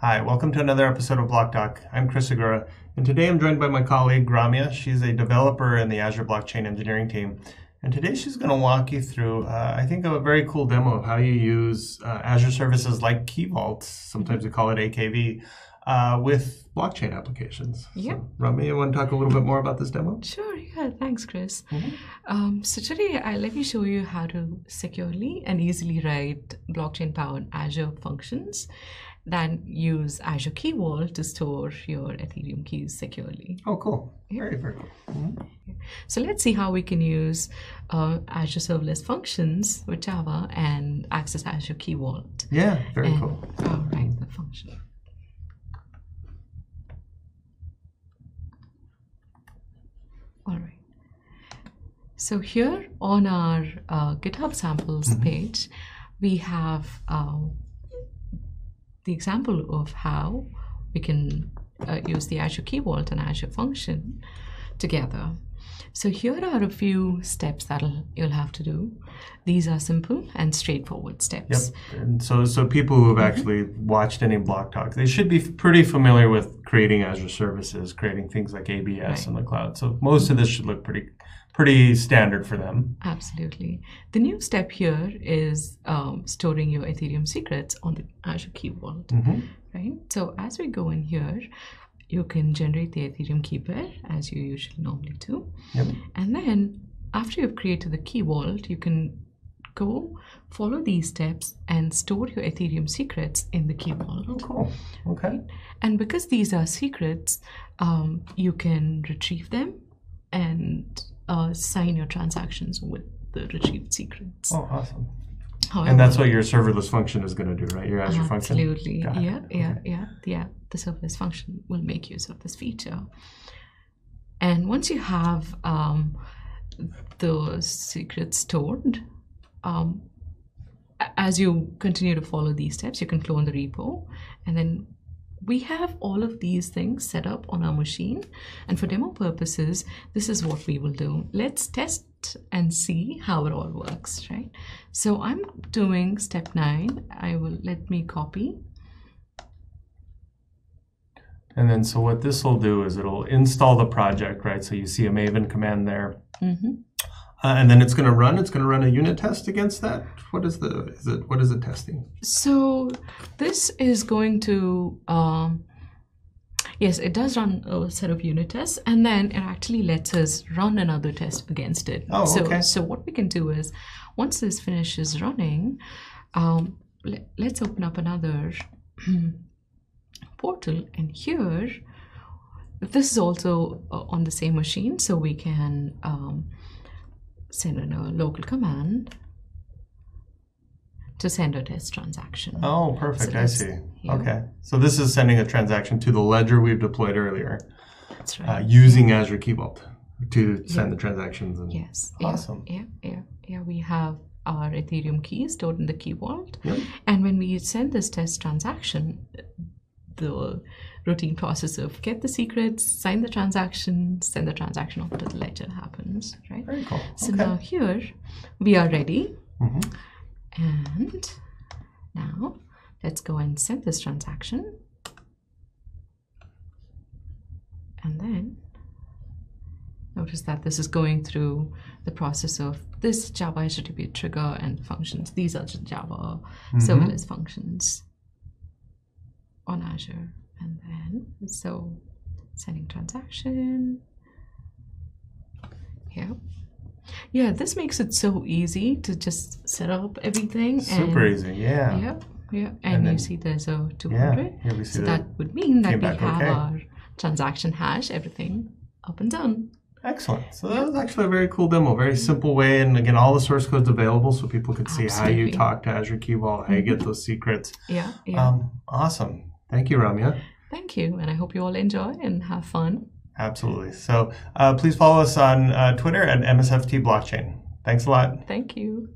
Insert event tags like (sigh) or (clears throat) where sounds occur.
Hi, welcome to another episode of Block Talk. I'm Chris Segura, and today I'm joined by my colleague Ramya. She's a developer in the Azure Blockchain Engineering team. And today she's going to walk you through, uh, I think, a very cool demo of how you use uh, Azure services like Key Vault, sometimes we call it AKV, uh, with blockchain applications. Yep. So, Ramya, you want to talk a little bit more about this demo? Sure, yeah, thanks, Chris. Mhm. Um, so today, I let me show you how to securely and easily write blockchain-powered Azure functions that use Azure Key Vault to store your Ethereum keys securely. Oh, cool. Very, very cool. Mhm. So let's see how we can use uh, Azure Serverless Functions with Java and access Azure Key Vault. Yeah, very and cool. uh, write the function. All right. So here on our uh, GitHub samples page, we have uh, the example of how we can uh, use the Azure Key Vault and Azure Function together. So here are a few steps that you'll have to do. These are simple and straightforward steps. Yep. And so, so people who have actually watched any Block Talk, they should be pretty familiar with creating Azure services, creating things like ABS in the cloud. So most of this should look pretty, pretty standard for them. Absolutely. The new step here is um, storing your Ethereum secrets on the Azure Key Vault, Mhm. right? So as we go in here, you can generate the Ethereum key pair as you usually normally do. Yep. And then after you've created the key vault, you can go follow these steps and store your Ethereum secrets in the key vault. Oh, cool. Okay. And because these are secrets, um, you can retrieve them and uh, sign your transactions with the retrieved secrets. Oh, awesome. However, And that's what your serverless function is going to do, right? Your Azure function. absolutely, Got it. yeah, yeah, yeah, yeah. The serverless function will make use of this feature. And once you have um, the secrets stored, um, as you continue to follow these steps, you can clone the repo, and then we have all of these things set up on our machine. And for demo purposes, this is what we will do. Let's test and see how it all works, right? So I'm doing step nine. I will let me copy. And then, so what this will do is it'll install the project, right? So you see a Maven command there. Mhm. Uh, and then it's going to run. It's going to run a unit test against that. What is the? Is it? What is it testing? So this is going to, um, yes, it does run a set of unit tests, and then it actually lets us run another test against it. Oh, so, okay. So what we can do is, once this finishes running, um, le- let's open up another (clears throat) portal, and here, this is also uh, on the same machine, so we can um, send in a local command to send a test transaction. Oh, perfect. So I see. yeah. Okay. So this is sending a transaction to the ledger we've deployed earlier, That's uh, right. using Azure Key Vault to send the transactions. And yes. Awesome. Yeah, yeah, yeah, yeah. We have our Ethereum keys stored in the key vault. Yep. And when we send this test transaction, the routine process of get the secrets, sign the transaction, send the transaction off to the ledger happens, right? Very cool. So okay. now here we are ready. Mhm. And now let's go and send this transaction. And then notice that this is going through the process of this Java HTTP trigger and functions. These are just Java serverless functions on Azure. And then, so sending transaction. Yeah. Yeah, this makes it so easy to just set up everything. Super and, easy. Yeah. Yeah, yeah. And, And then- you see there's a Yeah. 200. Here we see So that would mean that we have okay. our transaction hash, everything up and done. Excellent. So that was actually a very cool demo, very simple way, and again, all the source code's available, so people could see how you talk to Azure Key Vault, how you get those secrets. Yeah, yeah. Um, awesome. Thank you, Ramya. Thank you, and I hope you all enjoy and have fun. Absolutely. So uh, please follow us on uh, Twitter at MSFT Blockchain. Thanks a lot. Thank you.